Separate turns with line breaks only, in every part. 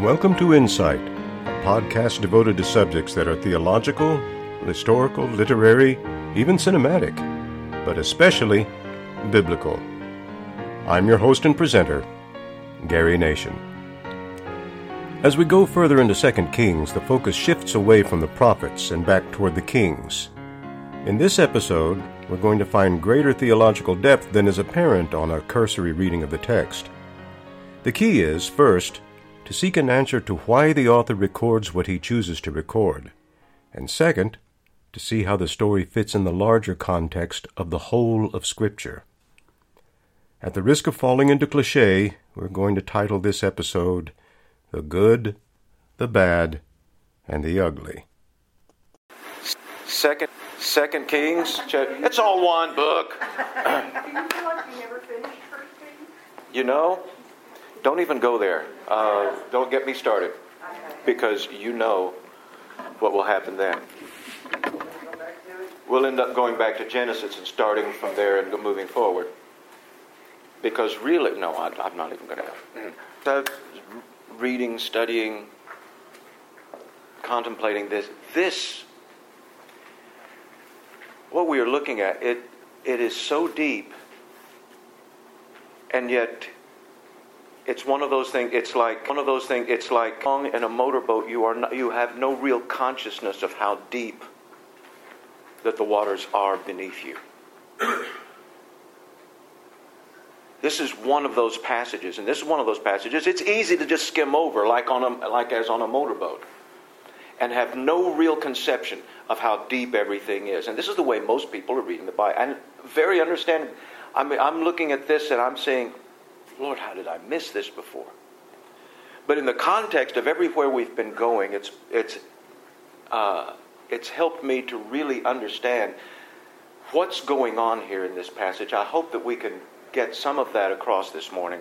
Welcome to Insight, a podcast devoted to subjects that are theological, historical, literary, even cinematic, but especially biblical. I'm your host and presenter, Gary Nation. As we go further into 2 Kings, the focus shifts away from the prophets and back toward the kings. In this episode, we're going to find greater theological depth than is apparent on a cursory reading of the text. The key is, first, to seek an answer to why the author records what he chooses to record, and second, to see how the story fits in the larger context of the whole of Scripture. At the risk of falling into cliche, we're going to title this episode The Good, the Bad, and the Ugly.
Second, Second Kings. It's all one book. you know, don't even go there. Uh, don't get me started, because you know what will happen then. We'll end up going back to Genesis and starting from there and moving forward. Because really, no, I, am not even going to. So, Reading, studying, contemplating this, this, what we are looking at, it, it is so deep, and yet it's one of those things. It's like one of those things. It's like in a motorboat. You are not, you have no real consciousness of how deep that the waters are beneath you. This is one of those passages, and this is one of those passages. It's easy to just skim over, like on a, like as on a motorboat, and have no real conception of how deep everything is. And this is the way most people are reading the Bible, and very understanding. I mean, I'm looking at this and I'm saying, Lord, how did I miss this before? But in the context of everywhere we've been going, it's it's uh, it's helped me to really understand what's going on here in this passage. I hope that we can get some of that across this morning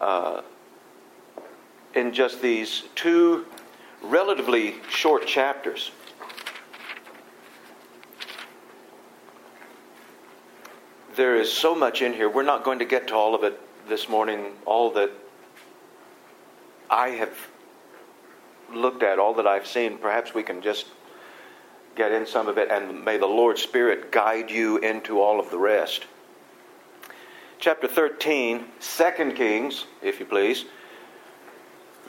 uh, in just these two relatively short chapters. There is so much in here. We're not going to get to all of it this morning, all that I have looked at, all that I've seen. Perhaps we can just get in some of it, and may the Lord's Spirit guide you into all of the rest chapter 13, 2 Kings, if you please.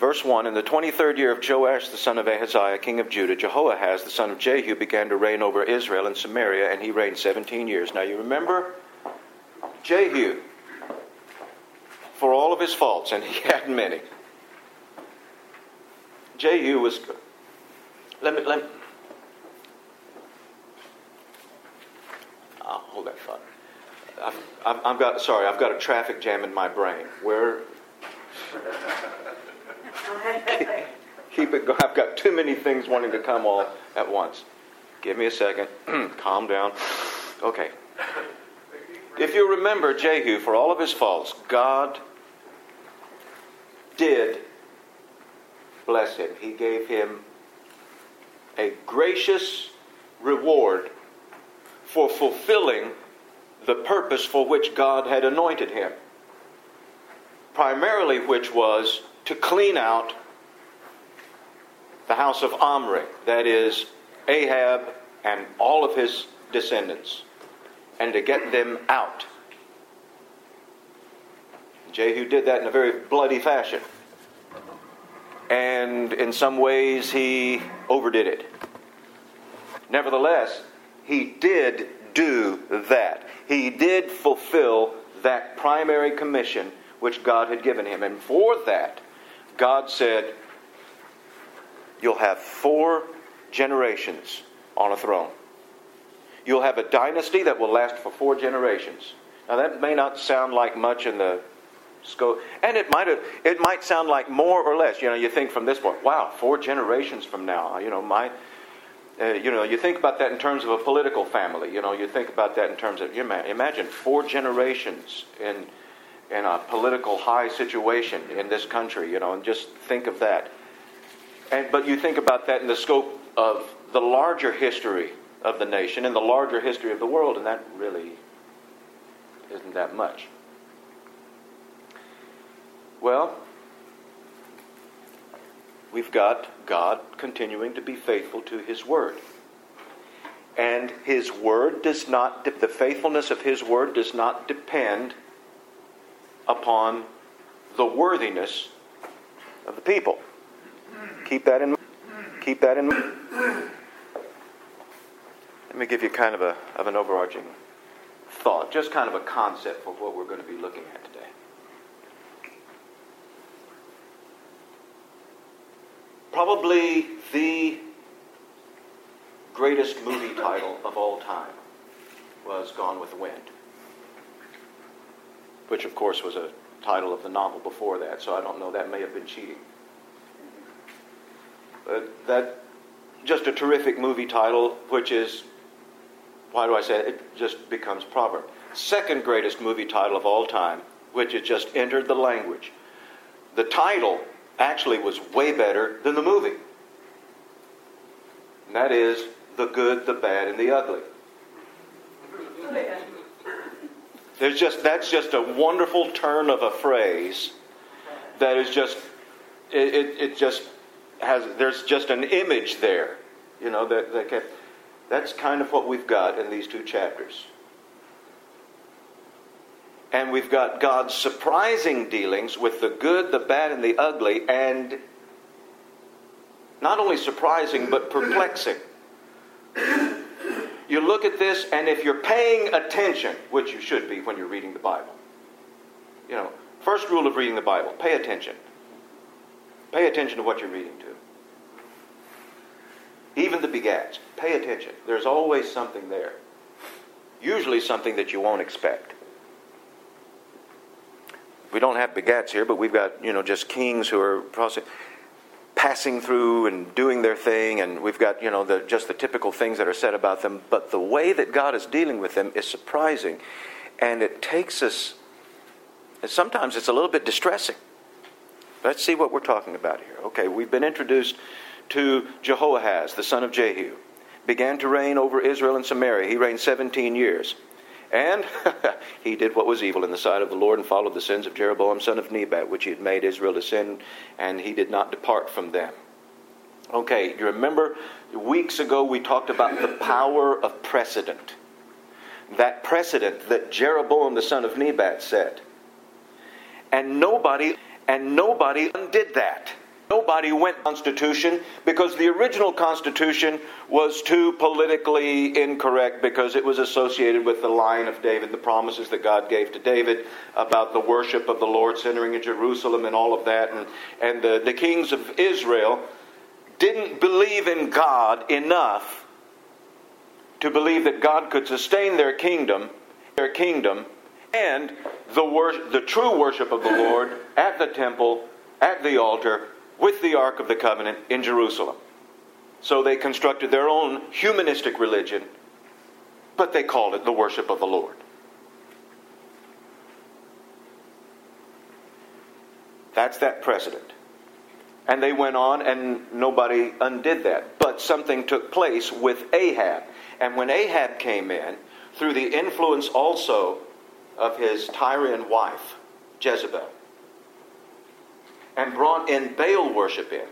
Verse 1 In the 23rd year of Joash the son of Ahaziah, king of Judah, Jehoahaz the son of Jehu began to reign over Israel and Samaria, and he reigned 17 years. Now you remember Jehu, for all of his faults, and he had many. Jehu was. Let me. Let me I'll hold that thought. I've, I've, got sorry, I've got a traffic jam in my brain. Where keep it going. I've got too many things wanting to come all at once. Give me a second. Calm down. Okay. If you remember Jehu, for all of his faults, God did bless him. He gave him a gracious reward for fulfilling the purpose for which God had anointed him. Primarily, which was to clean out the house of Omri, that is, Ahab and all of his descendants, and to get them out. Jehu did that in a very bloody fashion. And in some ways, he overdid it. Nevertheless, he did do that. He did fulfill that primary commission which God had given him. And for that, God said, You'll have four generations on a throne. You'll have a dynasty that will last for four generations. Now, that may not sound like much in the scope, and it might, it might sound like more or less. You know, you think from this point, wow, four generations from now, you know, my uh, you know, you think about that in terms of a political family. You know, you think about that in terms of you imagine four generations in in a political high situation in this country. You know, and just think of that. And but you think about that in the scope of the larger history of the nation and the larger history of the world, and that really isn't that much. Well, we've got God continuing to be faithful to His Word. And His Word does not, the faithfulness of His Word does not depend upon the worthiness of the people. Keep that in keep that in mind. Let me give you kind of a of an overarching thought, just kind of a concept for what we're going to be looking at today. Probably the greatest movie title of all time was Gone with the Wind, which of course was a title of the novel before that, so I don't know, that may have been cheating. But that, just a terrific movie title, which is, why do I say it? It just becomes proverb. Second greatest movie title of all time, which has just entered the language. The title actually was way better than the movie. And that is The Good, the Bad, and the Ugly. There's just that's just a wonderful turn of a phrase that is just it, it, it just has there's just an image there, you know that, that can, that's kind of what we've got in these two chapters. And we've got God's surprising dealings with the good, the bad, and the ugly, and not only surprising, but perplexing. You look at this, and if you're paying attention, which you should be when you're reading the Bible, you know, first rule of reading the Bible pay attention. Pay attention to what you're reading to. Even the begats, pay attention. There's always something there. Usually something that you won't expect. We don't have begats here, but we've got, you know, just kings who are passing through and doing their thing, and we've got you know the, just the typical things that are said about them. But the way that God is dealing with them is surprising, and it takes us. And sometimes it's a little bit distressing. Let's see what we're talking about here. Okay, we've been introduced to Jehoahaz, the son of Jehu, began to reign over Israel and Samaria. He reigned 17 years. And he did what was evil in the sight of the Lord and followed the sins of Jeroboam son of Nebat, which he had made Israel to sin, and he did not depart from them. Okay, you remember weeks ago we talked about the power of precedent. That precedent that Jeroboam the son of Nebat set. And nobody and nobody undid that. Nobody went Constitution because the original Constitution was too politically incorrect because it was associated with the line of David, the promises that God gave to David about the worship of the Lord centering in Jerusalem and all of that. And, and the, the kings of Israel didn't believe in God enough to believe that God could sustain their kingdom, their kingdom, and the, wor- the true worship of the Lord at the temple, at the altar, with the Ark of the Covenant in Jerusalem. So they constructed their own humanistic religion, but they called it the worship of the Lord. That's that precedent. And they went on, and nobody undid that. But something took place with Ahab. And when Ahab came in, through the influence also of his Tyrian wife, Jezebel, and brought in Baal worship in.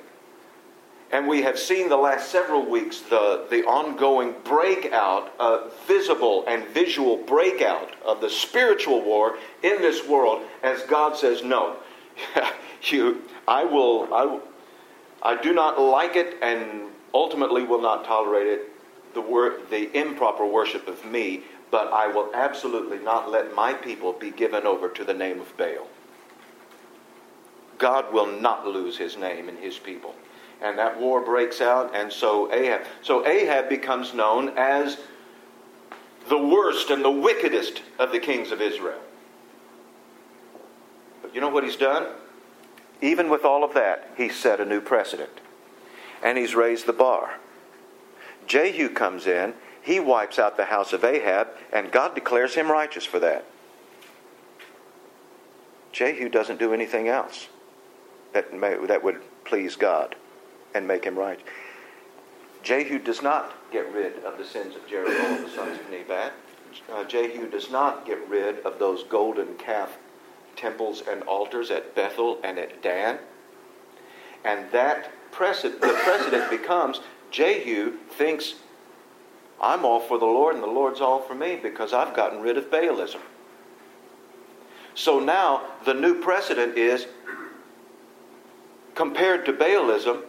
And we have seen the last several weeks the, the ongoing breakout, uh, visible and visual breakout of the spiritual war in this world as God says, No, you, I will, I, I do not like it and ultimately will not tolerate it, the, wor- the improper worship of me, but I will absolutely not let my people be given over to the name of Baal. God will not lose his name and his people. And that war breaks out, and so Ahab. So Ahab becomes known as the worst and the wickedest of the kings of Israel. But you know what he's done? Even with all of that, he's set a new precedent. And he's raised the bar. Jehu comes in, he wipes out the house of Ahab, and God declares him righteous for that. Jehu doesn't do anything else that, may, that would please God and make him right. Jehu does not get rid of the sins of Jeroboam, the sons of Nebat. Uh, Jehu does not get rid of those golden calf temples and altars at Bethel and at Dan. And that precedent, the precedent becomes Jehu thinks, I'm all for the Lord and the Lord's all for me because I've gotten rid of Baalism. So now the new precedent is compared to Baalism,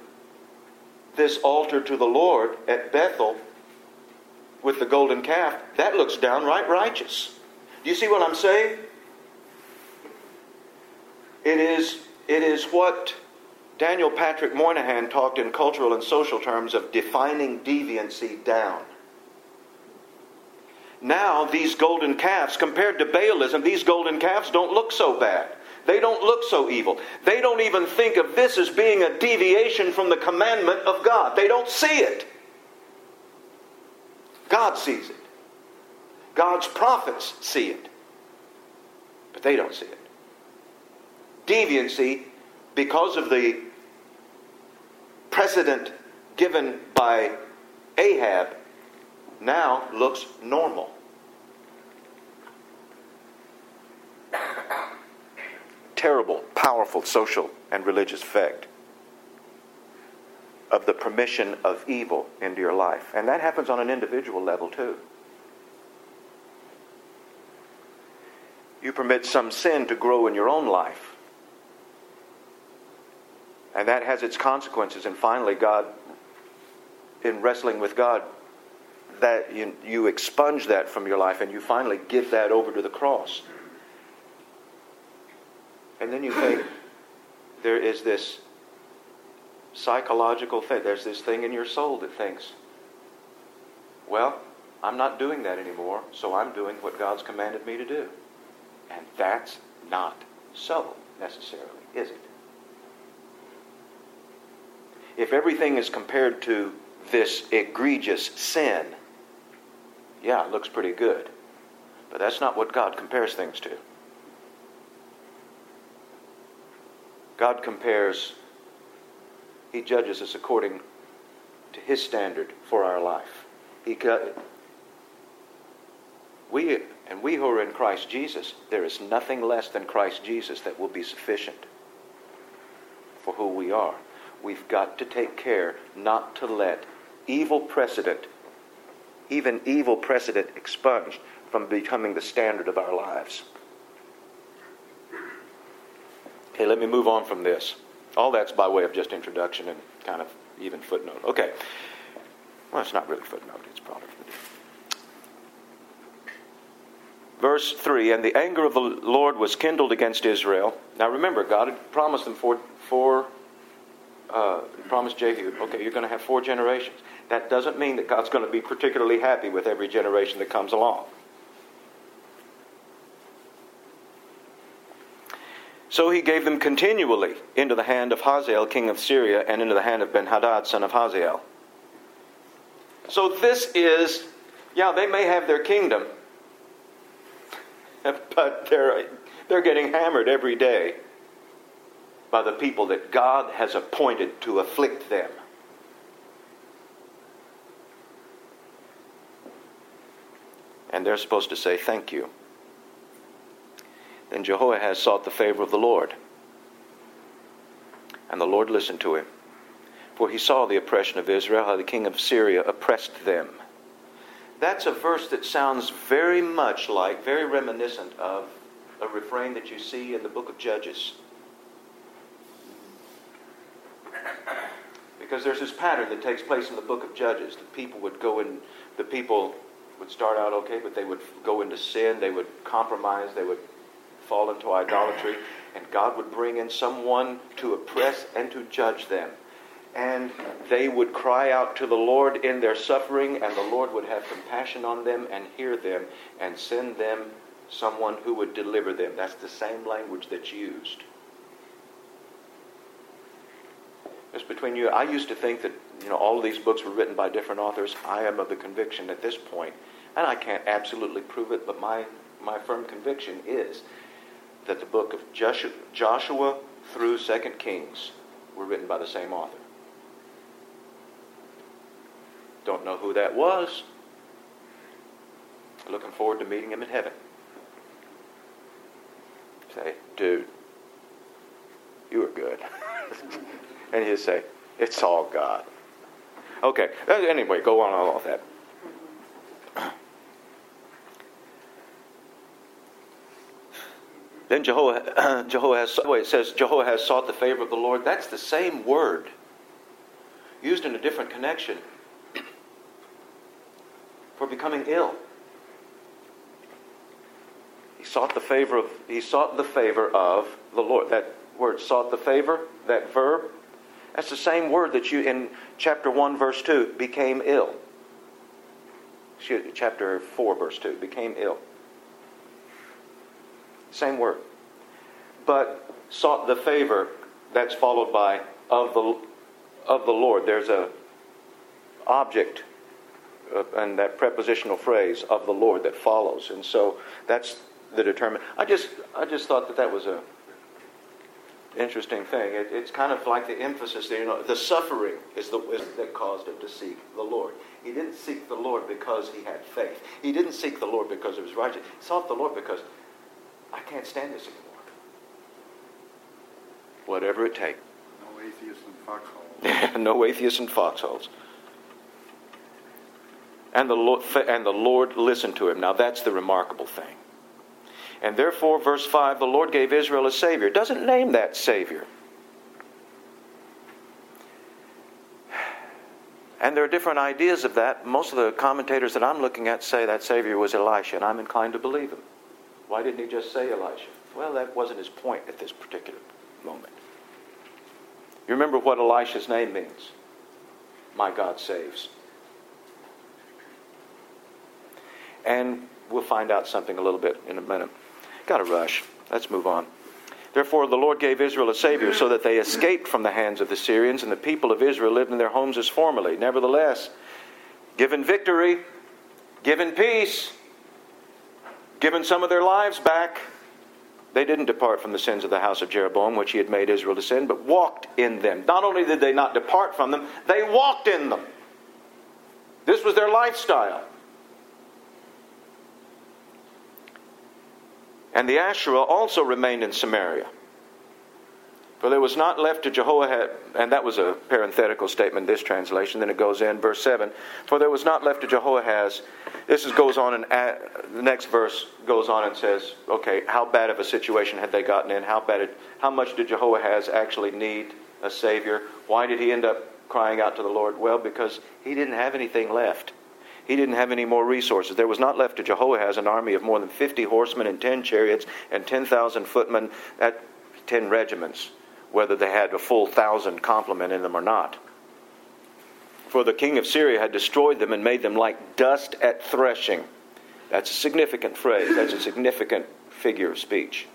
this altar to the Lord at Bethel with the golden calf, that looks downright righteous. Do you see what I'm saying? It is, it is what Daniel Patrick Moynihan talked in cultural and social terms of defining deviancy down. Now, these golden calves, compared to Baalism, these golden calves don't look so bad. They don't look so evil. They don't even think of this as being a deviation from the commandment of God. They don't see it. God sees it. God's prophets see it. But they don't see it. Deviancy, because of the precedent given by Ahab, now looks normal. Terrible, powerful social and religious effect of the permission of evil into your life. And that happens on an individual level too. You permit some sin to grow in your own life. And that has its consequences. And finally, God, in wrestling with God, that you, you expunge that from your life and you finally give that over to the cross. And then you think there is this psychological thing. There's this thing in your soul that thinks, well, I'm not doing that anymore, so I'm doing what God's commanded me to do. And that's not so necessarily, is it? If everything is compared to this egregious sin, yeah, it looks pretty good. But that's not what God compares things to. God compares, He judges us according to His standard for our life. He, we, and we who are in Christ Jesus, there is nothing less than Christ Jesus that will be sufficient for who we are. We've got to take care not to let evil precedent even evil precedent expunged from becoming the standard of our lives. Okay, let me move on from this. All that's by way of just introduction and kind of even footnote. Okay. Well, it's not really footnote, it's probably. Verse 3 And the anger of the Lord was kindled against Israel. Now remember, God had promised them four, four uh, promised Jehu, okay, you're going to have four generations. That doesn't mean that God's going to be particularly happy with every generation that comes along. So he gave them continually into the hand of Hazael, king of Syria, and into the hand of Benhadad, son of Hazael. So this is, yeah, they may have their kingdom, but they're, they're getting hammered every day by the people that God has appointed to afflict them. And they're supposed to say, Thank you. Then Jehoahaz sought the favor of the Lord. And the Lord listened to him. For he saw the oppression of Israel, how the king of Syria oppressed them. That's a verse that sounds very much like, very reminiscent of a refrain that you see in the book of Judges. Because there's this pattern that takes place in the book of Judges. The people would go in, the people would start out okay, but they would go into sin, they would compromise, they would fall into idolatry, and God would bring in someone to oppress and to judge them. And they would cry out to the Lord in their suffering, and the Lord would have compassion on them and hear them and send them someone who would deliver them. That's the same language that's used. Just between you, I used to think that you know all of these books were written by different authors. I am of the conviction at this point, and I can't absolutely prove it, but my my firm conviction is that the book of Joshua, Joshua through Second Kings were written by the same author. Don't know who that was. Looking forward to meeting him in heaven. Say, dude, you were good. and he'd say, It's all God. Okay, uh, anyway, go on all of that. Then Jehovah, Jehoahaz, it says Jehoahaz sought the favor of the Lord. That's the same word used in a different connection for becoming ill. He sought the favor of he sought the favor of the Lord. That word sought the favor, that verb, that's the same word that you in chapter 1 verse 2 became ill. Chapter 4 verse 2 became ill. Same word. But sought the favor that's followed by of the of the Lord. There's a object uh, and that prepositional phrase of the Lord that follows. And so that's the determine. I just I just thought that that was a interesting thing. It, it's kind of like the emphasis there. You know, the suffering is the is that caused him to seek the Lord. He didn't seek the Lord because he had faith. He didn't seek the Lord because of his righteousness. He sought the Lord because I can't stand this anymore. Whatever it takes.
No atheists in foxholes.
no atheists in foxholes. And the, Lord, and the Lord listened to him. Now that's the remarkable thing. And therefore, verse 5, the Lord gave Israel a Savior. It doesn't name that Savior. And there are different ideas of that. Most of the commentators that I'm looking at say that Savior was Elisha, and I'm inclined to believe him. Why didn't he just say Elisha? Well, that wasn't his point at this particular moment. You remember what Elisha's name means? My God saves. And we'll find out something a little bit in a minute. Got to rush. Let's move on. Therefore, the Lord gave Israel a Savior so that they escaped from the hands of the Syrians, and the people of Israel lived in their homes as formerly. Nevertheless, given victory, given peace, given some of their lives back, they didn't depart from the sins of the house of Jeroboam, which he had made Israel to sin, but walked in them. Not only did they not depart from them, they walked in them. This was their lifestyle. And the Asherah also remained in Samaria. For there was not left to Jehoahaz, and that was a parenthetical statement, this translation. Then it goes in, verse 7 For there was not left to Jehoahaz. This is, goes on, and the next verse goes on and says, okay, how bad of a situation had they gotten in? How, bad, how much did Jehoahaz actually need a Savior? Why did he end up crying out to the Lord? Well, because he didn't have anything left. He didn't have any more resources. There was not left to Jehoahaz an army of more than 50 horsemen and 10 chariots and 10,000 footmen at 10 regiments whether they had a full thousand complement in them or not. For the king of Syria had destroyed them and made them like dust at threshing. That's a significant phrase, that's a significant figure of speech.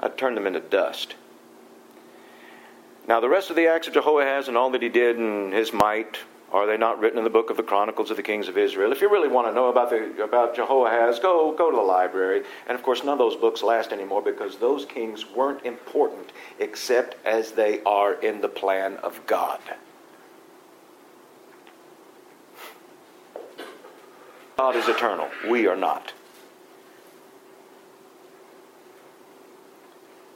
I turned them into dust. Now, the rest of the acts of Jehoahaz and all that he did and his might, are they not written in the book of the Chronicles of the Kings of Israel? If you really want to know about, the, about Jehoahaz, go, go to the library. And of course, none of those books last anymore because those kings weren't important except as they are in the plan of God. God is eternal. We are not.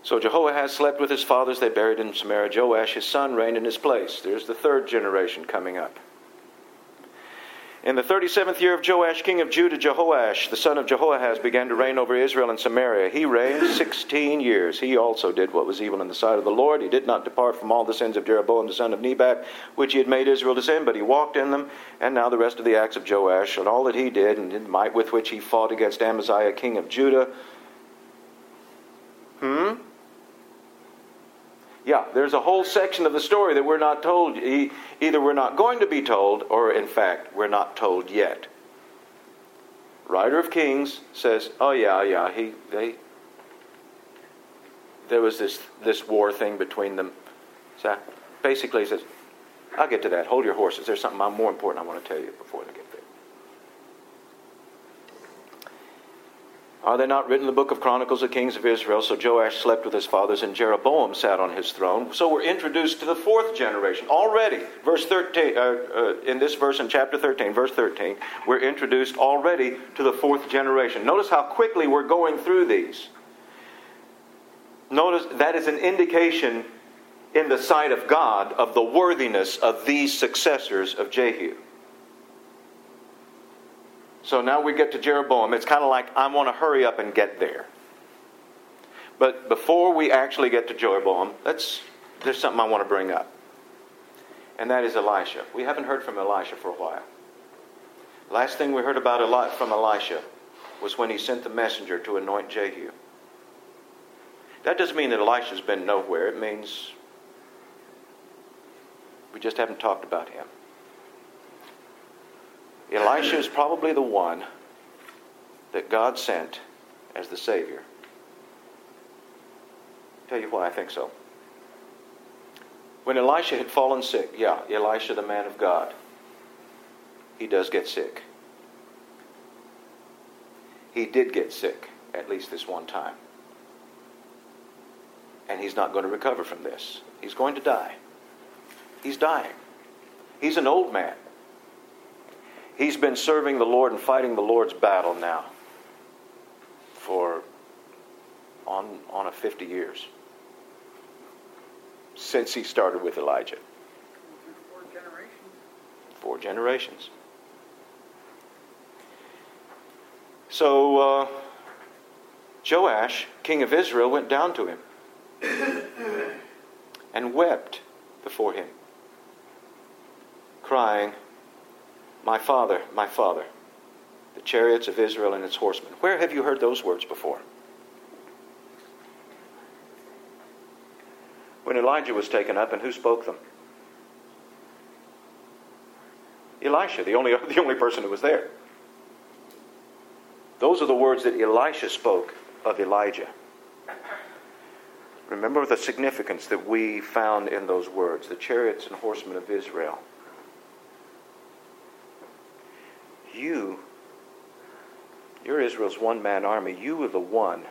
So Jehoahaz slept with his fathers. They buried him in Samaria. Joash, his son, reigned in his place. There's the third generation coming up. In the 37th year of Joash, king of Judah, Jehoash, the son of Jehoahaz, began to reign over Israel and Samaria. He reigned 16 years. He also did what was evil in the sight of the Lord. He did not depart from all the sins of Jeroboam, the son of Nebat, which he had made Israel to sin, but he walked in them. And now the rest of the acts of Joash, and all that he did, and the might with which he fought against Amaziah, king of Judah. Hmm? Yeah, there's a whole section of the story that we're not told. Either we're not going to be told, or in fact, we're not told yet. Writer of Kings says, "Oh yeah, yeah, he they there was this this war thing between them." So basically, he says, "I'll get to that. Hold your horses. There's something more important I want to tell you before they get." Are they not written in the book of Chronicles of Kings of Israel? So Joash slept with his fathers, and Jeroboam sat on his throne. So we're introduced to the fourth generation already. Verse 13, uh, uh, in this verse in chapter 13, verse 13, we're introduced already to the fourth generation. Notice how quickly we're going through these. Notice that is an indication in the sight of God of the worthiness of these successors of Jehu. So now we get to Jeroboam. It's kind of like I want to hurry up and get there. But before we actually get to Jeroboam, let's, there's something I want to bring up. And that is Elisha. We haven't heard from Elisha for a while. Last thing we heard about Eli- from Elisha was when he sent the messenger to anoint Jehu. That doesn't mean that Elisha's been nowhere. It means we just haven't talked about him. Elisha is probably the one that God sent as the Savior. I'll tell you why I think so. When Elisha had fallen sick, yeah, Elisha, the man of God, he does get sick. He did get sick, at least this one time. And he's not going to recover from this. He's going to die. He's dying. He's an old man. He's been serving the Lord and fighting the Lord's battle now for on, on a 50 years since he started with Elijah.
Four generations.
Four generations. So uh, Joash, king of Israel, went down to him and wept before him, crying, My father, my father, the chariots of Israel and its horsemen. Where have you heard those words before? When Elijah was taken up, and who spoke them? Elisha, the only, the only person who was there. Those are the words that Elisha spoke of Elijah. Remember the significance that we found in those words the chariots and horsemen of Israel. You, you're Israel's one man army. You are the one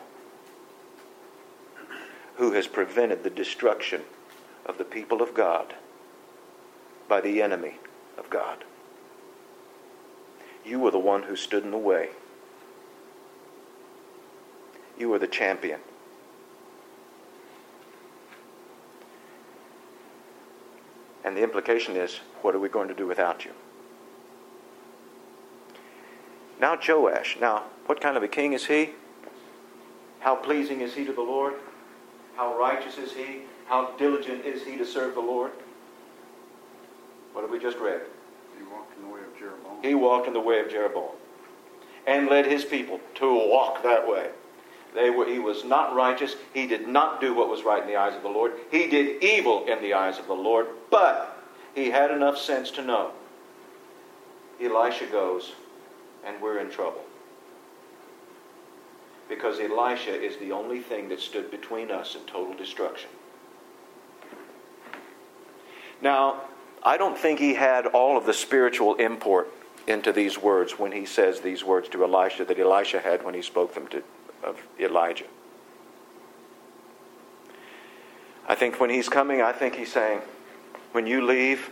who has prevented the destruction of the people of God by the enemy of God. You were the one who stood in the way. You were the champion. And the implication is what are we going to do without you? Now, Joash. Now, what kind of a king is he? How pleasing is he to the Lord? How righteous is he? How diligent is he to serve the Lord? What have we just read?
He walked in the way of Jeroboam.
He walked in the way of Jeroboam and led his people to walk that way. They were, he was not righteous. He did not do what was right in the eyes of the Lord. He did evil in the eyes of the Lord, but he had enough sense to know Elisha goes and we're in trouble. Because Elisha is the only thing that stood between us and total destruction. Now, I don't think he had all of the spiritual import into these words when he says these words to Elisha that Elisha had when he spoke them to of Elijah. I think when he's coming, I think he's saying, when you leave,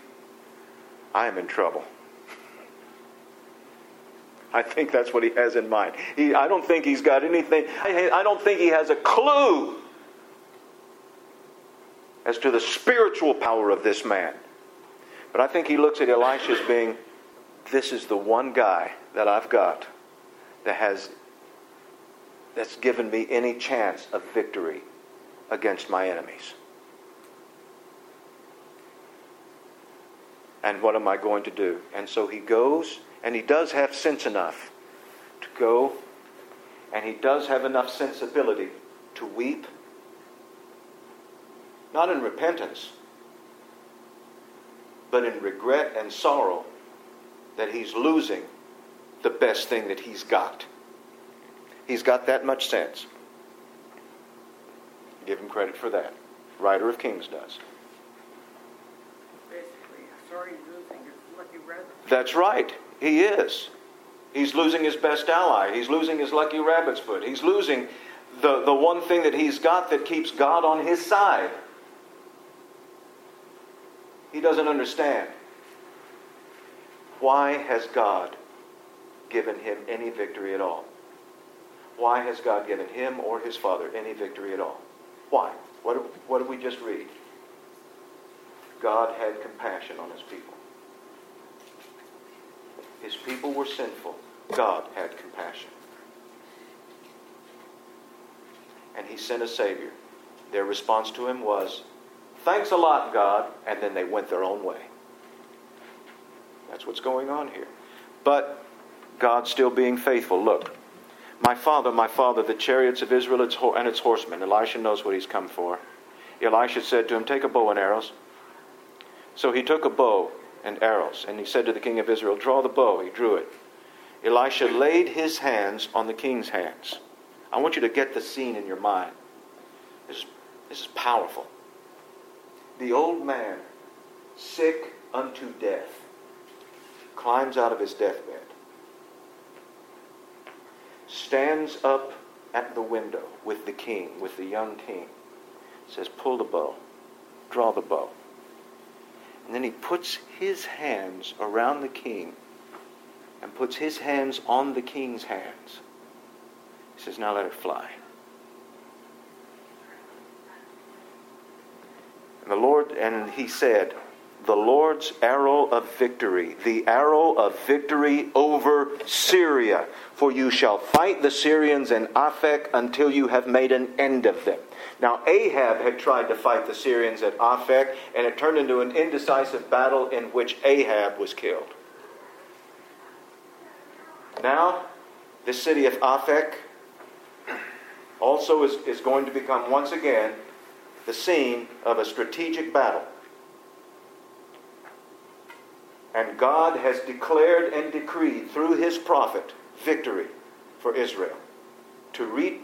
I am in trouble. I think that's what he has in mind. He, I don't think he's got anything, I, I don't think he has a clue as to the spiritual power of this man. But I think he looks at Elisha as being, this is the one guy that I've got that has that's given me any chance of victory against my enemies. And what am I going to do? And so he goes, and he does have sense enough to go, and he does have enough sensibility to weep. Not in repentance, but in regret and sorrow that he's losing the best thing that he's got. He's got that much sense. Give him credit for that. Writer of Kings does.
Basically, sorry losing his lucky rabbit.
That's right. He is. He's losing his best ally. He's losing his lucky rabbit's foot. He's losing the, the one thing that he's got that keeps God on his side. He doesn't understand. Why has God given him any victory at all? Why has God given him or his father any victory at all? Why? What, what did we just read? God had compassion on his people. His people were sinful. God had compassion. And he sent a Savior. Their response to him was, Thanks a lot, God. And then they went their own way. That's what's going on here. But God still being faithful. Look, my father, my father, the chariots of Israel and its horsemen. Elisha knows what he's come for. Elisha said to him, Take a bow and arrows. So he took a bow and arrows, and he said to the king of Israel, Draw the bow. He drew it. Elisha laid his hands on the king's hands. I want you to get the scene in your mind. This is, this is powerful. The old man, sick unto death, climbs out of his deathbed, stands up at the window with the king, with the young king, says, Pull the bow, draw the bow. And then he puts his hands around the king and puts his hands on the king's hands. He says, Now let it fly. And the Lord, and he said, the Lord's arrow of victory, the arrow of victory over Syria. For you shall fight the Syrians in Aphek until you have made an end of them. Now, Ahab had tried to fight the Syrians at Aphek, and it turned into an indecisive battle in which Ahab was killed. Now, the city of Aphek also is, is going to become once again the scene of a strategic battle. And God has declared and decreed through his prophet victory for Israel to, re,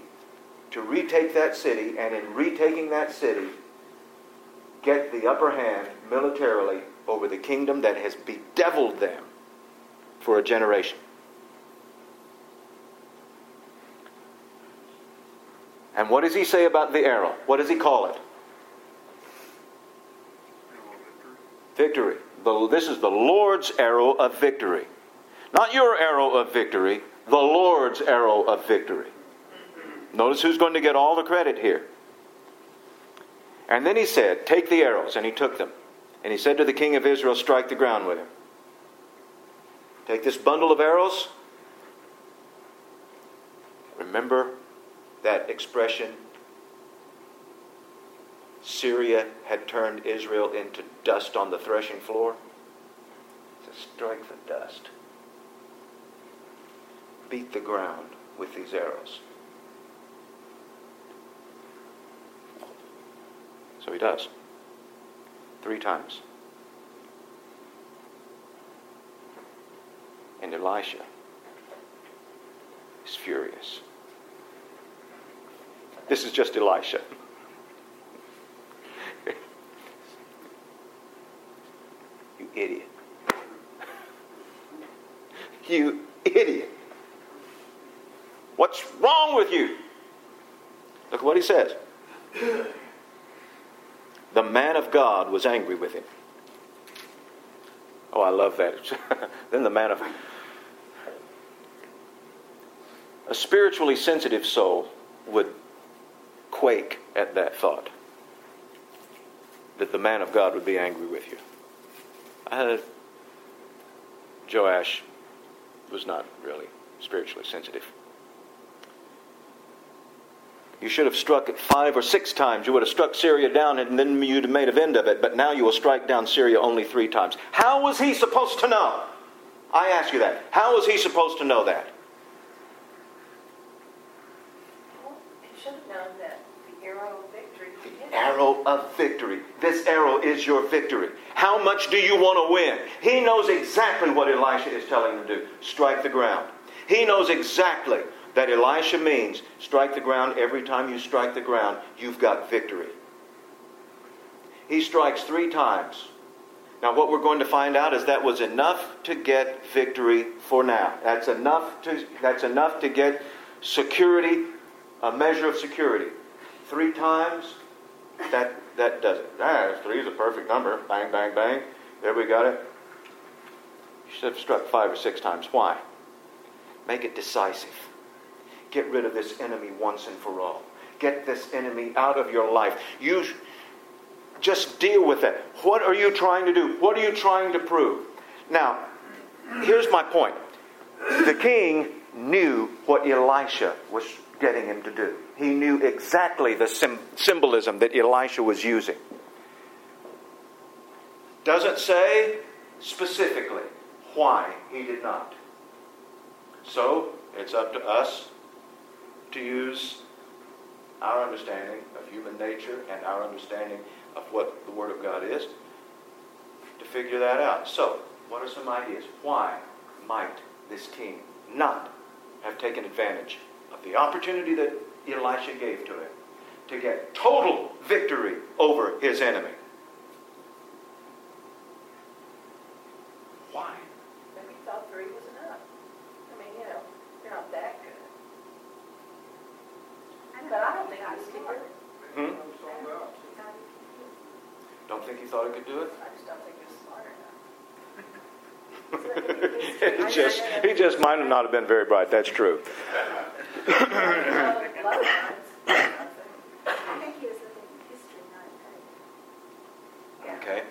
to retake that city, and in retaking that city, get the upper hand militarily over the kingdom that has bedeviled them for a generation. And what does he say about the arrow? What does he call it? Victory. This is the Lord's arrow of victory. Not your arrow of victory, the Lord's arrow of victory. Notice who's going to get all the credit here. And then he said, Take the arrows. And he took them. And he said to the king of Israel, Strike the ground with him. Take this bundle of arrows. Remember that expression Syria had turned Israel into dust on the threshing floor? To strike the dust. Beat the ground with these arrows. So he does. Three times. And Elisha is furious. This is just Elisha. Idiot. you idiot. What's wrong with you? Look what he says. The man of God was angry with him. Oh, I love that. then the man of. A spiritually sensitive soul would quake at that thought that the man of God would be angry with you. Uh, Joash was not really spiritually sensitive. You should have struck it five or six times. You would have struck Syria down and then you'd have made an end of it, but now you will strike down Syria only three times. How was he supposed to know? I ask you that. How was he supposed to know that? Arrow of victory. This arrow is your victory. How much do you want to win? He knows exactly what Elisha is telling him to do strike the ground. He knows exactly that Elisha means strike the ground. Every time you strike the ground, you've got victory. He strikes three times. Now, what we're going to find out is that was enough to get victory for now. That's enough to, that's enough to get security, a measure of security. Three times, that that does it. Ah, three is a perfect number. Bang, bang, bang. There we got it. You should have struck five or six times. Why? Make it decisive. Get rid of this enemy once and for all. Get this enemy out of your life. You, Just deal with it. What are you trying to do? What are you trying to prove? Now, here's my point. The king knew what Elisha was getting him to do. He knew exactly the sim- symbolism that Elisha was using. Doesn't say specifically why he did not. So, it's up to us to use our understanding of human nature and our understanding of what the Word of God is to figure that out. So, what are some ideas? Why might this king not have taken advantage of the opportunity that Elisha gave to him to get total victory over his enemy? Why?
Maybe he thought three was enough. I mean, you know, you're not that good. But I don't think I was smart.
Hmm?
I'm sold out.
Don't think he thought he could do it?
I just don't think he was smart enough.
he just he just might have not have been very bright. That's true. Okay.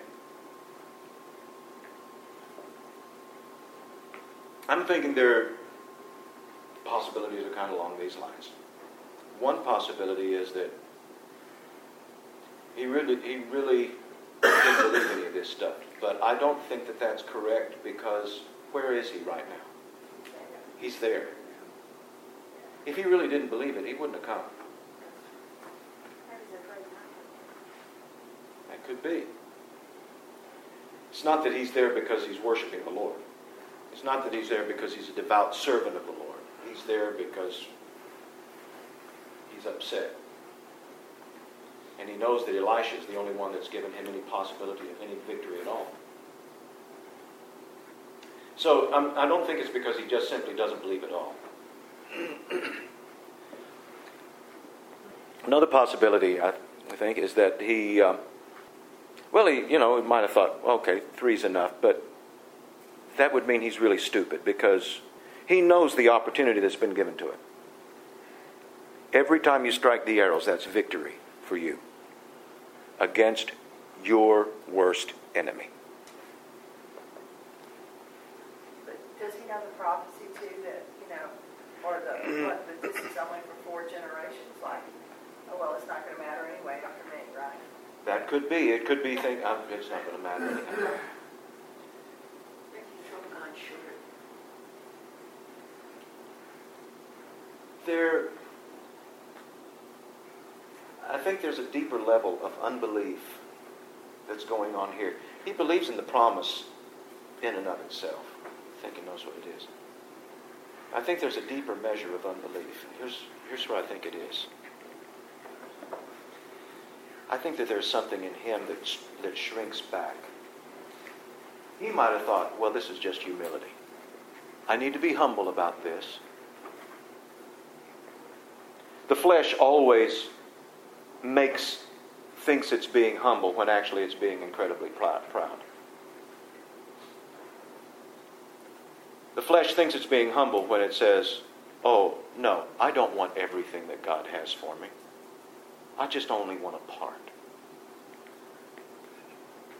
I'm thinking there possibilities are kind of along these lines. One possibility is that he really he really didn't believe any of this stuff, but I don't think that that's correct because where is he right now? He's there. If he really didn't believe it, he wouldn't have come.
That
could be. It's not that he's there because he's worshiping the Lord. It's not that he's there because he's a devout servant of the Lord. He's there because he's upset. And he knows that Elisha is the only one that's given him any possibility of any victory at all. So um, I don't think it's because he just simply doesn't believe at all. Another possibility, I, think, is that he, um, well, he, you know, he might have thought, okay, three's enough, but that would mean he's really stupid because he knows the opportunity that's been given to him. Every time you strike the arrows, that's victory for you against your worst enemy.
But does he know the prophecy too that, you know, or the, what, that this is only for four generations? Like, oh, well, it's not going to matter anyway after me, right?
That could be. It could be. Think, uh, it's not going to matter anyhow.
Making from God short.
There, I think there's a deeper level of unbelief that's going on here. He believes in the promise in and of itself. I think he knows what it is. I think there's a deeper measure of unbelief. Here's, here's where I think it is. I think that there's something in him that, that shrinks back. He might have thought, well, this is just humility. I need to be humble about this. The flesh always makes thinks it's being humble when actually it's being incredibly proud. The flesh thinks it's being humble when it says, "Oh, no, I don't want everything that God has for me. I just only want a part."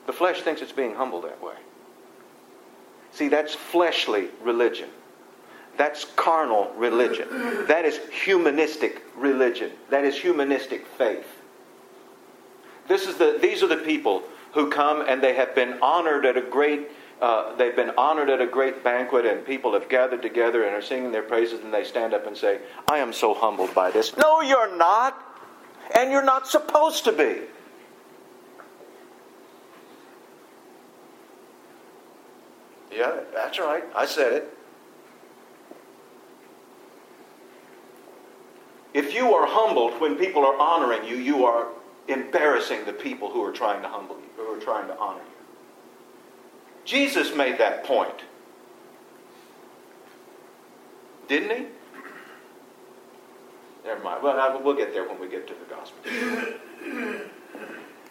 The flesh thinks it's being humble that way. See, that's fleshly religion. That's carnal religion. That is humanistic religion. That is humanistic faith. This is the, these are the people who come and they have been honored at a great uh, they've been honored at a great banquet and people have gathered together and are singing their praises and they stand up and say, I am so humbled by this. No, you're not. And you're not supposed to be. Yeah, that's right. I said it. If you are humbled when people are honoring you, you are embarrassing the people who are trying to humble you, who are trying to honor you. Jesus made that point. Didn't he? Never mind. Well, we'll get there when we get to the gospel.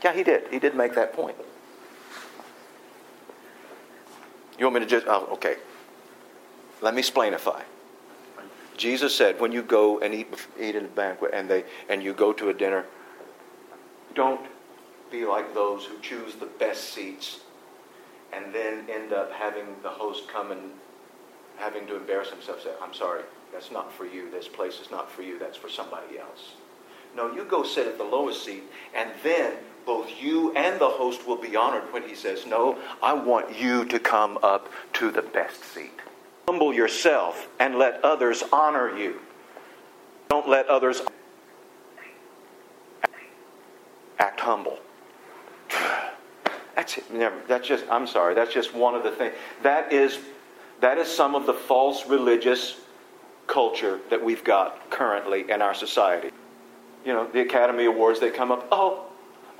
Yeah, he did. He did make that point. You want me to just, oh, okay. Let me explainify. Jesus said, when you go and eat, eat in a banquet and, they, and you go to a dinner, don't be like those who choose the best seats and then end up having the host come and having to embarrass himself say, I'm sorry, that's not for you. This place is not for you. That's for somebody else. No, you go sit at the lowest seat, and then both you and the host will be honored when he says, No, I want you to come up to the best seat. Humble yourself and let others honor you. Don't let others act humble. That's it. Never. That's just. I'm sorry. That's just one of the things. That is. That is some of the false religious culture that we've got currently in our society. You know, the Academy Awards. They come up. Oh,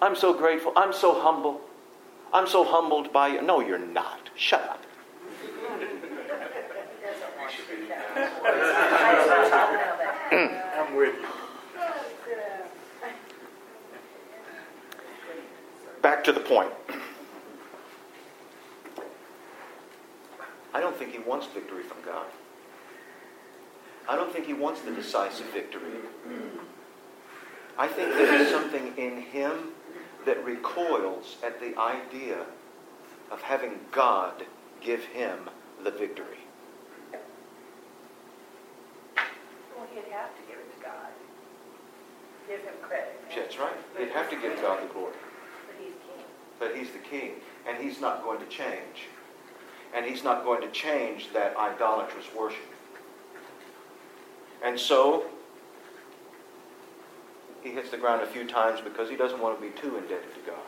I'm so grateful. I'm so humble. I'm so humbled by you. No, you're not. Shut up.
I'm with you.
Back to the point. I don't think he wants victory from God. I don't think he wants the decisive victory. I think there is something in him that recoils at the idea of having God give him the victory.
Well, he'd have to give it to God. Give him credit.
That's right. He'd have to give God the glory.
But he's king.
But he's the king, and he's not going to change. And he's not going to change that idolatrous worship. And so, he hits the ground a few times because he doesn't want to be too indebted to God.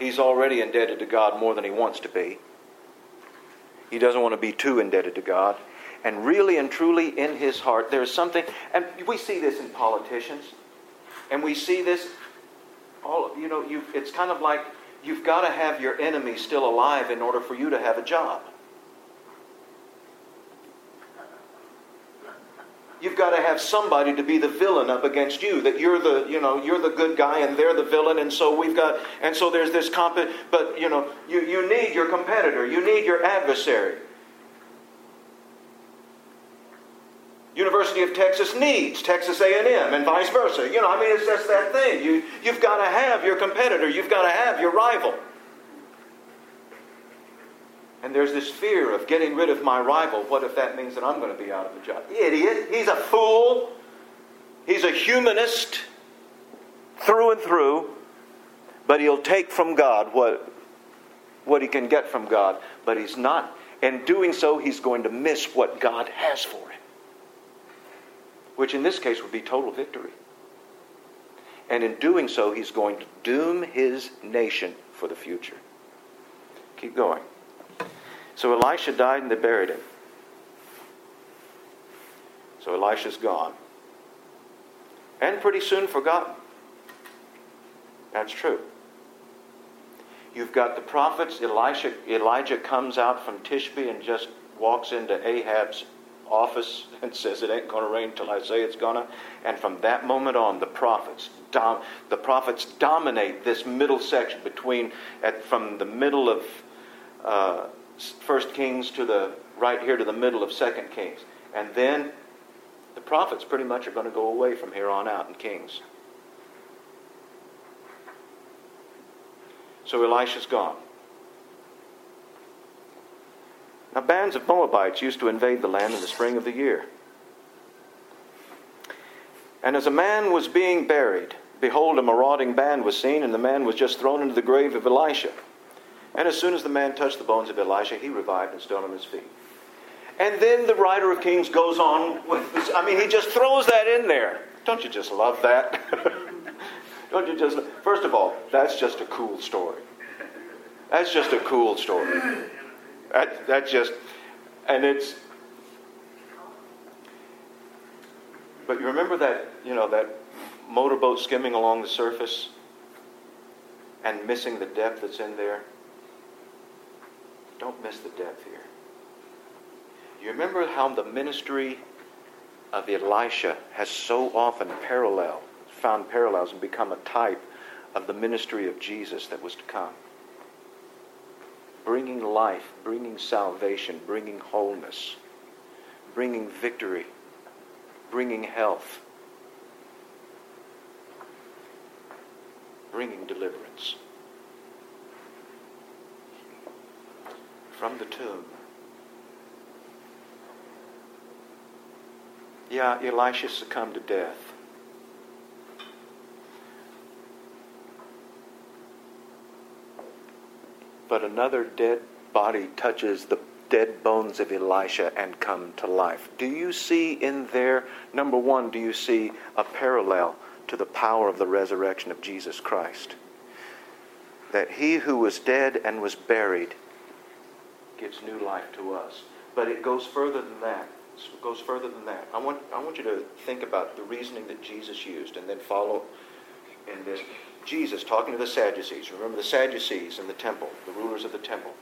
He's already indebted to God more than he wants to be. He doesn't want to be too indebted to God. And really and truly in his heart, there's something, and we see this in politicians, and we see this all, of you know, you, it's kind of like you've got to have your enemy still alive in order for you to have a job. You've got to have somebody to be the villain up against you. That you're the, you know, you're the good guy and they're the villain, and so we've got, and so there's this comp. But you know, you, you need your competitor. You need your adversary. University of Texas needs Texas A&M and vice versa. You know, I mean, it's just that thing. You, you've got to have your competitor. You've got to have your rival. And there's this fear of getting rid of my rival. What if that means that I'm going to be out of a job? Idiot. He's a fool. He's a humanist through and through. But he'll take from God what, what he can get from God. But he's not. In doing so, he's going to miss what God has for him which in this case would be total victory. And in doing so, he's going to doom his nation for the future. Keep going. So Elisha died and they buried him. So Elisha's gone. And pretty soon forgotten. That's true. You've got the prophets. Elisha, Elijah comes out from Tishbe and just walks into Ahab's office and says it ain't going to rain until I say it's to. And from that moment on, the prophets dom- the prophets dominate this middle section between at, from the middle of uh, First Kings to the right here to the middle of Second Kings, and then the prophets pretty much are going to go away from here on out in Kings. So Elisha's gone. Now, bands of Moabites used to invade the land in the spring of the year. And as a man was being buried, behold, a marauding band was seen, and the man was just thrown into the grave of Elisha. And as soon as the man touched the bones of Elisha, he revived and stood on his feet. And then the writer of Kings goes on with this. I mean, he just throws that in there. Don't you just love that? Don't you just? First of all, that's just a cool story. That's just a cool story. That, that just, and it's, but you remember that, you know, that motorboat skimming along the surface and missing the depth that's in there? Don't miss the depth here. You remember how the ministry of Elisha has so often parallel, found parallels and become a type of the ministry of Jesus that was to come bringing life, bringing salvation, bringing wholeness, bringing victory, bringing health. bringing deliverance. From the tomb. Yeah, Elisha succumbed to death. But another dead body touches the dead bones of Elisha and come to life. Do you see in there, number one, do you see a parallel to the power of the resurrection of Jesus Christ? That he who was dead and was buried gives new life to us. But it goes further than that. It goes further than that. I want, I want you to think about the reasoning that Jesus used and then follow in this. Jesus talking to the Sadducees. Remember the Sadducees in the temple, the rulers of the temple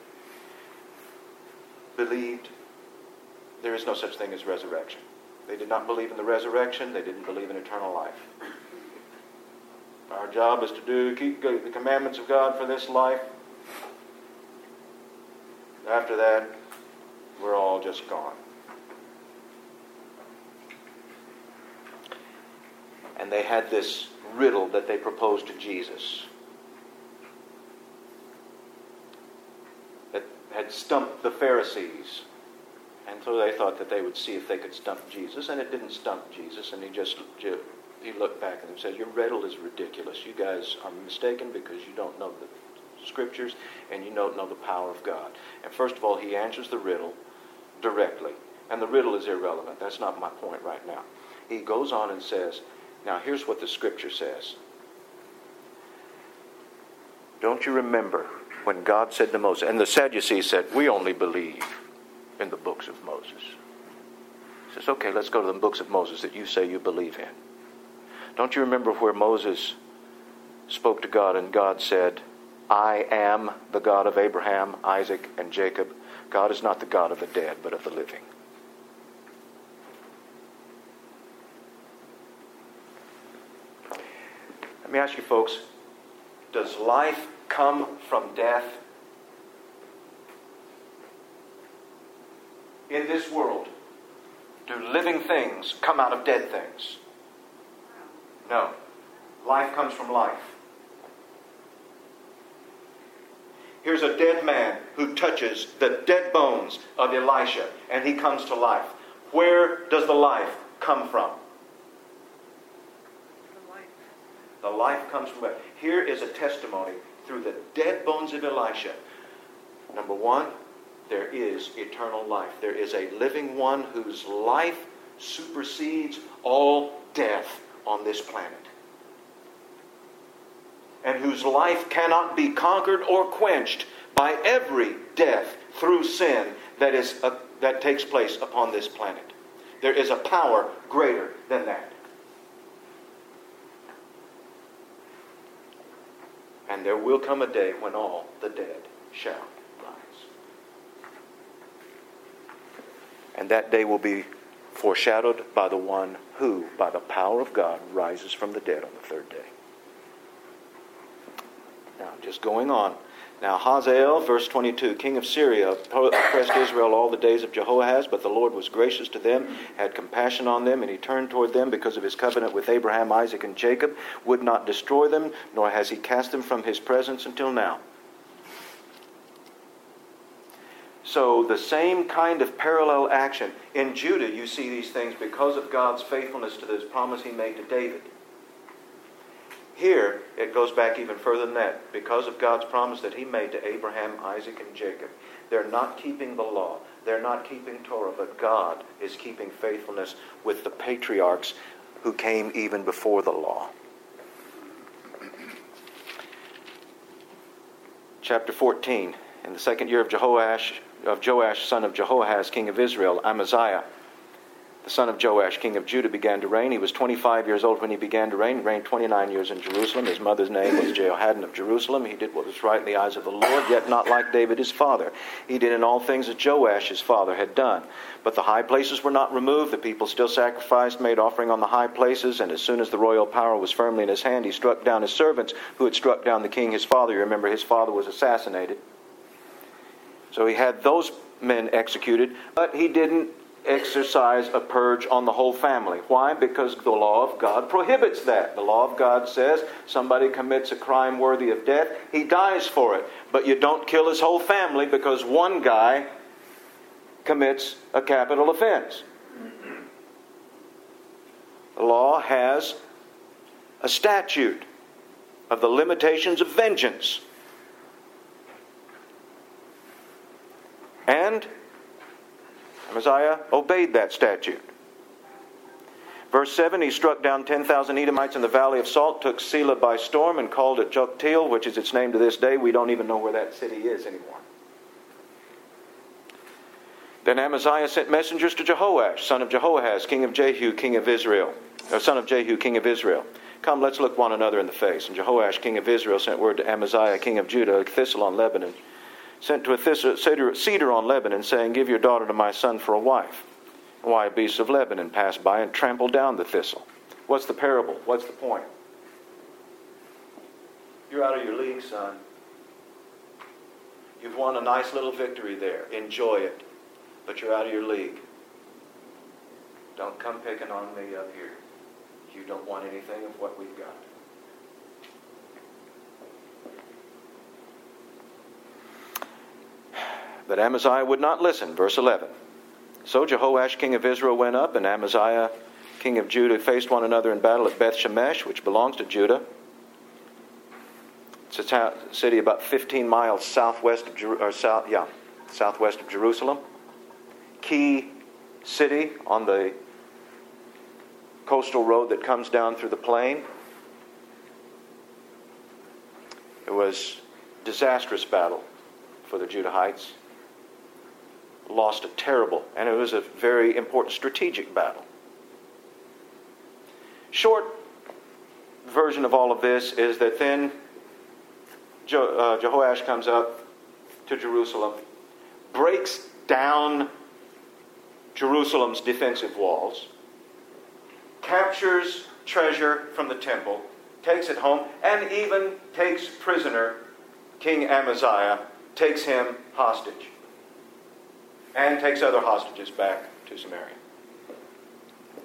believed there is no such thing as resurrection. They did not believe in the resurrection. They didn't believe in eternal life. Our job is to do keep the commandments of God for this life. After that, we're all just gone. And they had this riddle that they proposed to Jesus. That had stumped the Pharisees. And so they thought that they would see if they could stump Jesus, and it didn't stump Jesus, and he just he looked back at them and said, Your riddle is ridiculous. You guys are mistaken because you don't know the scriptures and you don't know the power of God. And first of all, he answers the riddle directly. And the riddle is irrelevant. That's not my point right now. He goes on and says, Now here's what the scripture says. Don't you remember when God said to Moses, and the Sadducees said, We only believe in the books of Moses. He says, Okay, let's go to the books of Moses that you say you believe in. Don't you remember where Moses spoke to God and God said, I am the God of Abraham, Isaac, and Jacob. God is not the God of the dead, but of the living. Me ask you, folks does life come from death. In this world, do living things come out of dead things? No. Life comes from life. Here's a dead man who touches the dead bones of Elisha and he comes to life. Where does the life come from? The life, the life comes from where? Here is a testimony through the dead bones of Elisha. Number one, there is eternal life. There is a living one whose life supersedes all death on this planet. And whose life cannot be conquered or quenched by every death through sin that, is, uh, that takes place upon this planet. There is a power greater than that. And there will come a day when all the dead shall rise. And that day will be foreshadowed by the one who, by the power of God, rises from the dead on the third day. Now, just going on. Now, Hazael, verse 22, king of Syria, oppressed Israel all the days of Jehoahaz, but the Lord was gracious to them, had compassion on them, and he turned toward them because of his covenant with Abraham, Isaac, and Jacob, would not destroy them, nor has he cast them from his presence until now. So, the same kind of parallel action. In Judah, you see these things because of God's faithfulness to this promise he made to David. Here, it goes back even further than that. Because of God's promise that He made to Abraham, Isaac, and Jacob, they're not keeping the law. They're not keeping Torah, but God is keeping faithfulness with the patriarchs who came even before the law. Chapter 14. In the second year of Jehoash, of Joash, son of Jehoahaz, king of Israel, Amaziah the son of Joash, king of Judah, began to reign. He was 25 years old when he began to reign. He reigned 29 years in Jerusalem. His mother's name was Jehoaddan of Jerusalem. He did what was right in the eyes of the Lord, yet not like David his father. He did in all things that Joash his father had done. But the high places were not removed. The people still sacrificed, made offering on the high places, and as soon as the royal power was firmly in his hand, he struck down his servants who had struck down the king his father. You remember his father was assassinated. So he had those men executed, but he didn't exercise a purge on the whole family. Why? Because the law of God prohibits that. The law of God says somebody commits a crime worthy of death, he dies for it. But you don't kill his whole family because one guy commits a capital offense. The law has a statute of the limitations of vengeance. And Amaziah obeyed that statute. Verse 7 He struck down 10,000 Edomites in the valley of Salt, took Selah by storm, and called it Joktheel, which is its name to this day. We don't even know where that city is anymore. Then Amaziah sent messengers to Jehoash, son of Jehoahaz, king of Jehu, king of Israel, son of Jehu, king of Israel. Come, let's look one another in the face. And Jehoash, king of Israel, sent word to Amaziah, king of Judah, thistle on Lebanon, sent to a thistle, uh, cedar on Lebanon, saying, Give your daughter to my son for a wife. Why, wild beasts of Lebanon passed by and trampled down the thistle. What's the parable? What's the point? You're out of your league, son. You've won a nice little victory there. Enjoy it. But you're out of your league. Don't come picking on me up here. You don't want anything of what we've got. But Amaziah would not listen. Verse 11. So Jehoash, king of Israel, went up, and Amaziah, king of Judah, faced one another in battle at Beth Shemesh, which belongs to Judah. It's a city about 15 miles southwest of or south, yeah, southwest of Jerusalem. Key city on the coastal road that comes down through the plain. It was disastrous battle for the Judahites. Lost a terrible, and it was a very important strategic battle. Short version of all of this is that then Je- uh, Jehoash comes up to Jerusalem, breaks down Jerusalem's defensive walls, captures treasure from the temple, takes it home, and even takes prisoner King Amaziah, takes him hostage, and takes other hostages back to Samaria.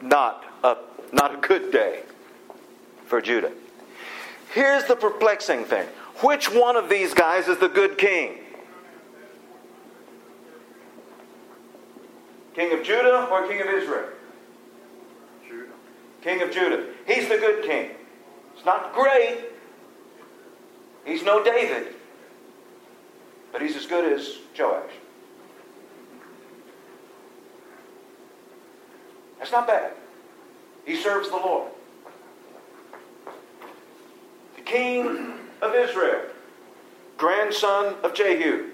Not a, not a good day for Judah. Here's the perplexing thing which one of these guys is the good king? King of Judah or king of Israel?
Judah.
King of Judah. He's the good king. He's not great. He's no David. But he's as good as Joash. That's not bad. He serves the Lord. The king of Israel, grandson of Jehu,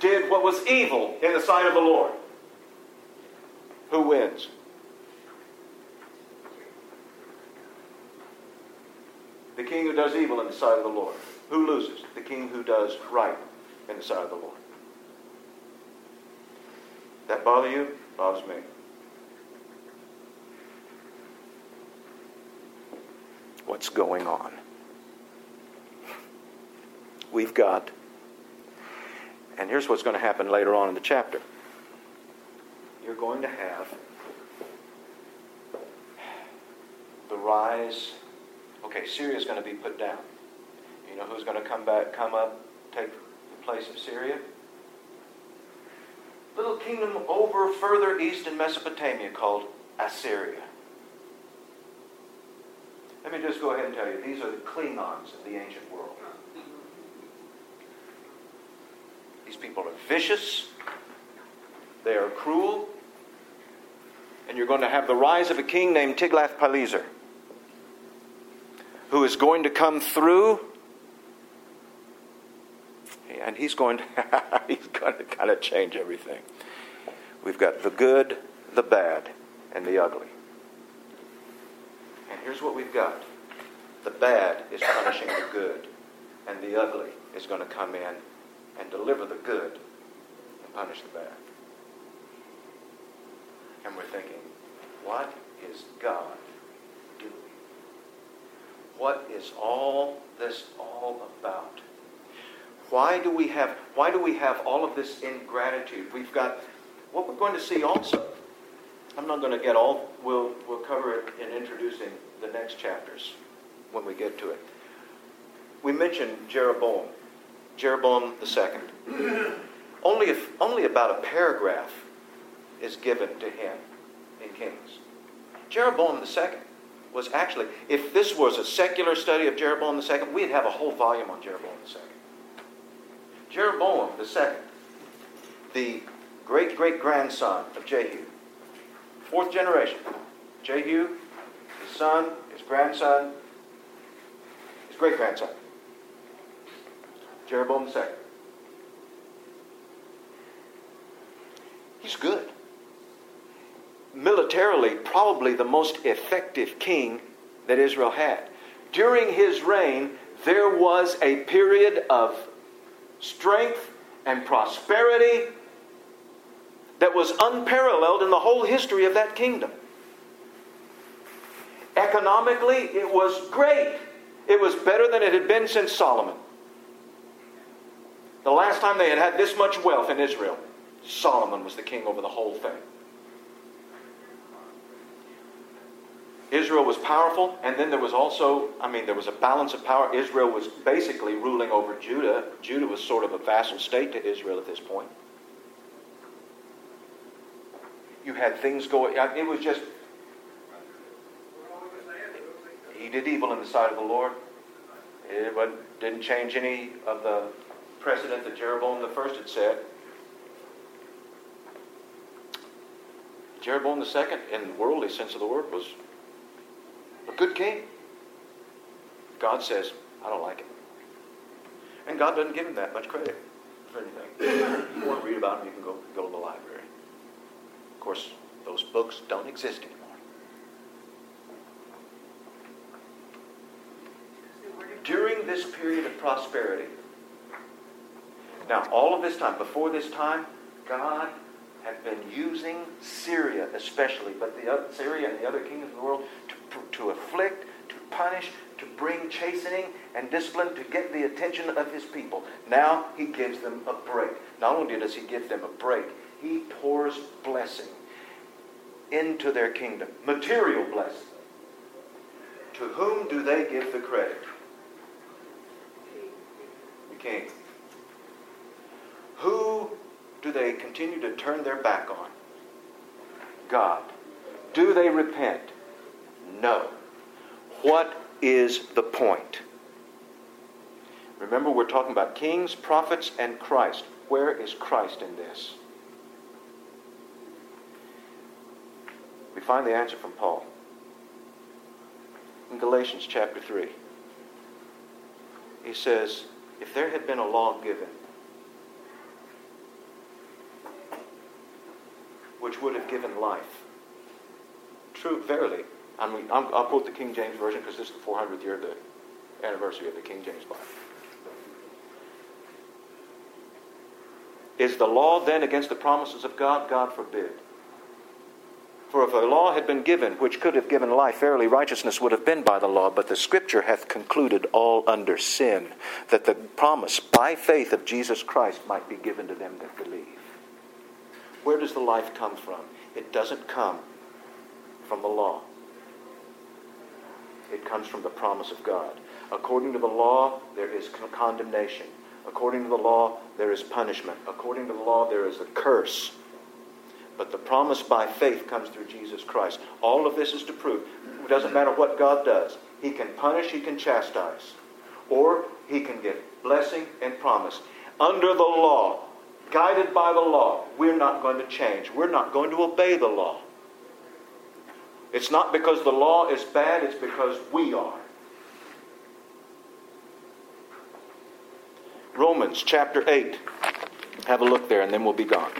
did what was evil in the sight of the Lord. Who wins? The king who does evil in the sight of the Lord. Who loses? The king who does right in the sight of the Lord. That bother you? Bothers me. What's going on? We've got, and here's what's going to happen later on in the chapter. You're going to have the rise. Okay, Syria is going to be put down. You know who's going to come back, come up, take the place of Syria? Little kingdom over further east in Mesopotamia called Assyria. Let me just go ahead and tell you, these are the Klingons of the ancient world. These people are vicious, they are cruel, and you're going to have the rise of a king named Tiglath-Pileser who is going to come through and he's going to he's going to kind of change everything. We've got the good, the bad, and the ugly. And here's what we've got. The bad is punishing the good, and the ugly is going to come in and deliver the good and punish the bad. And we're thinking, what is God doing? What is all this all about? Why do we have why do we have all of this ingratitude? We've got what we're going to see also. I'm not going to get all we'll we'll cover it in introducing the next chapters when we get to it. We mentioned Jeroboam, Jeroboam the second. only if, only about a paragraph is given to him in Kings. Jeroboam the second was actually, if this was a secular study of Jeroboam the second, we'd have a whole volume on Jeroboam the second. Jeroboam second, the great great grandson of Jehu, fourth generation. Jehu, his son, his grandson, his great grandson. Jeroboam second. He's good. Militarily, probably the most effective king that Israel had. During his reign, there was a period of strength and prosperity that was unparalleled in the whole history of that kingdom. Economically, it was great. It was better than it had been since Solomon. The last time they had had this much wealth in Israel, Solomon was the king over the whole thing. Israel was powerful, and then there was also, I mean, there was a balance of power. Israel was basically ruling over Judah. Judah was sort of a vassal state to Israel at this point. You had things going, it was just, he did evil in the sight of the Lord. It didn't change any of the precedent that Jeroboam the first had set. Jeroboam the second, in the worldly sense of the word, was a good king. God says, I don't like it. And God doesn't give him that much credit for anything. if you want to read about him, you can go, go to the library. Of course, those books don't exist anymore. During this period of prosperity, now all of this time, before this time, God had been using Syria especially, but the other, Syria and the other kingdoms of the world to, to afflict, to punish, to bring chastening and discipline to get the attention of his people. Now he gives them a break. Not only does he give them a break, he pours blessing into their kingdom, material blessing. To whom do they give the credit? The king. Who do they continue to turn their back on? God. Do they repent? No. What is the point? Remember, we're talking about kings, prophets, and Christ. Where is Christ in this? We find the answer from Paul in Galatians chapter 3. He says, If there had been a law given, which would have given life. True, verily. I mean, i will quote the King James Version because this is the 400th year of the anniversary of the King James Bible. Is the law then against the promises of God? God forbid. For if a law had been given, which could have given life, verily righteousness would have been by the law. But the Scripture hath concluded all under sin, that the promise by faith of Jesus Christ might be given to them that believe. Where does the life come from? It doesn't come from the law. It comes from the promise of God. According to the law, there is condemnation. According to the law, there is punishment. According to the law, there is a curse. But the promise by faith comes through Jesus Christ. All of this is to prove. It doesn't matter what God does. He can punish, He can chastise. Or He can give blessing and promise. Under the law, guided by the law, we're not going to change. We're not going to obey the law. It's not because the law is bad, it's because we are. Romans chapter 8. Have a look there, and then we'll be gone.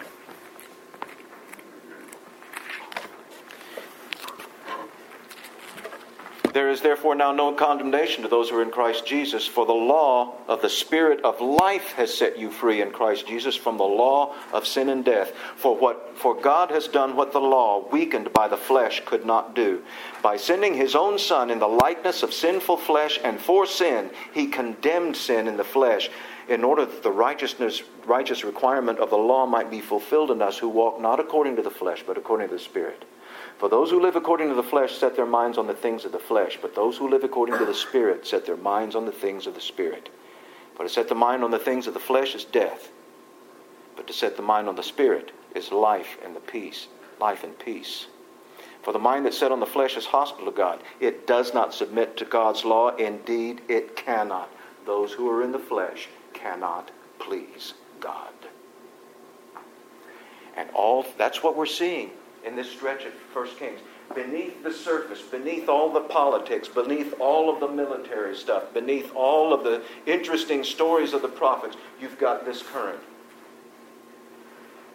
There is therefore now no condemnation to those who are in Christ Jesus, for the law of the Spirit of life has set you free in Christ Jesus from the law of sin and death. For what for God has done what the law, weakened by the flesh, could not do. By sending his own Son in the likeness of sinful flesh, and for sin, he condemned sin in the flesh, in order that the righteousness righteous requirement of the law might be fulfilled in us who walk not according to the flesh, but according to the Spirit. For those who live according to the flesh set their minds on the things of the flesh, but those who live according to the Spirit set their minds on the things of the Spirit. For to set the mind on the things of the flesh is death, but to set the mind on the Spirit is life and the peace, life and peace. For the mind that's set on the flesh is hostile to God. It does not submit to God's law. Indeed, it cannot. Those who are in the flesh cannot please God. And all that's what we're seeing in this stretch of First Kings. Beneath the surface, beneath all the politics, beneath all of the military stuff, beneath all of the interesting stories of the prophets, you've got this current.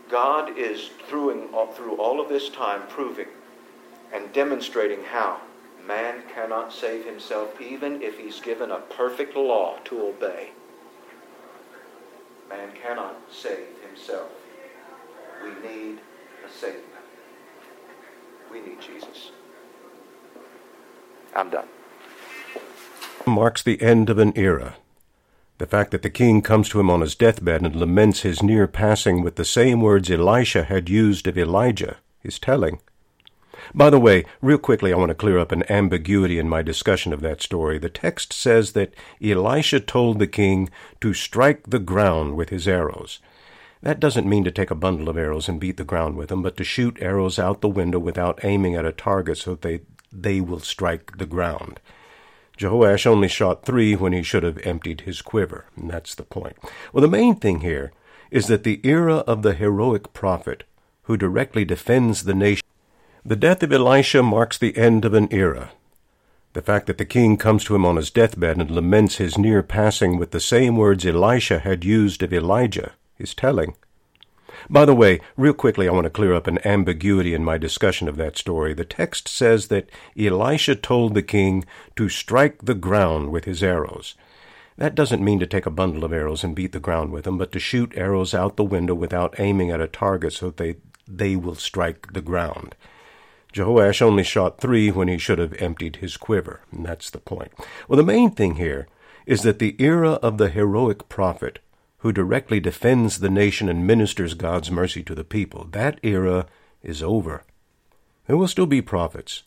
God is through, through all of this time proving and demonstrating how man cannot save himself even if he's given a perfect law to obey. Man cannot save himself. We need a Savior. We need Jesus. I'm done.
Marks the end of an era. The fact that the king comes to him on his deathbed and laments his near passing with the same words Elisha had used of Elijah is telling. By the way, real quickly, I want to clear up an ambiguity in my discussion of that story. The text says that Elisha told the king to strike the ground with his arrows. That doesn't mean to take a bundle of arrows and beat the ground with them, but to shoot arrows out the window without aiming at a target so that they, they will strike the ground. Jehoash only shot three when he should have emptied his quiver, and that's the point. Well, the main thing here is that the era of the heroic prophet who directly defends the nation. The death of Elisha marks the end of an era. The fact that the king comes to him on his deathbed and laments his near passing with the same words Elisha had used of Elijah is telling. By the way, real quickly, I want to clear up an ambiguity in my discussion of that story. The text says that Elisha told the king to strike the ground with his arrows. That doesn't mean to take a bundle of arrows and beat the ground with them, but to shoot arrows out the window without aiming at a target so they, they will strike the ground. Jehoash only shot three when he should have emptied his quiver, and that's the point. Well, the main thing here is that the era of the heroic prophet who directly defends the nation and ministers God's mercy to the people. That era is over. There will still be prophets,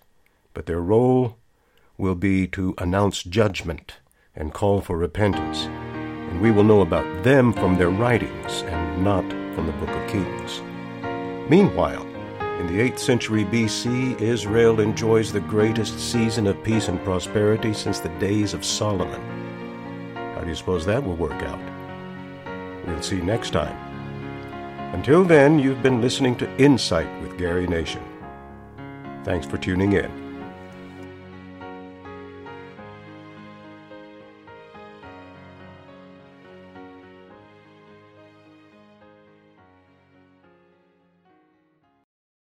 but their role will be to announce judgment and call for repentance, and we will know about them from their writings and not from the Book of Kings. Meanwhile, in the 8th century BC, Israel enjoys the greatest season of peace and prosperity since the days of Solomon. How do you suppose that will work out? We'll see next time. Until then, you've been listening to Insight with Gary Nation. Thanks for tuning in.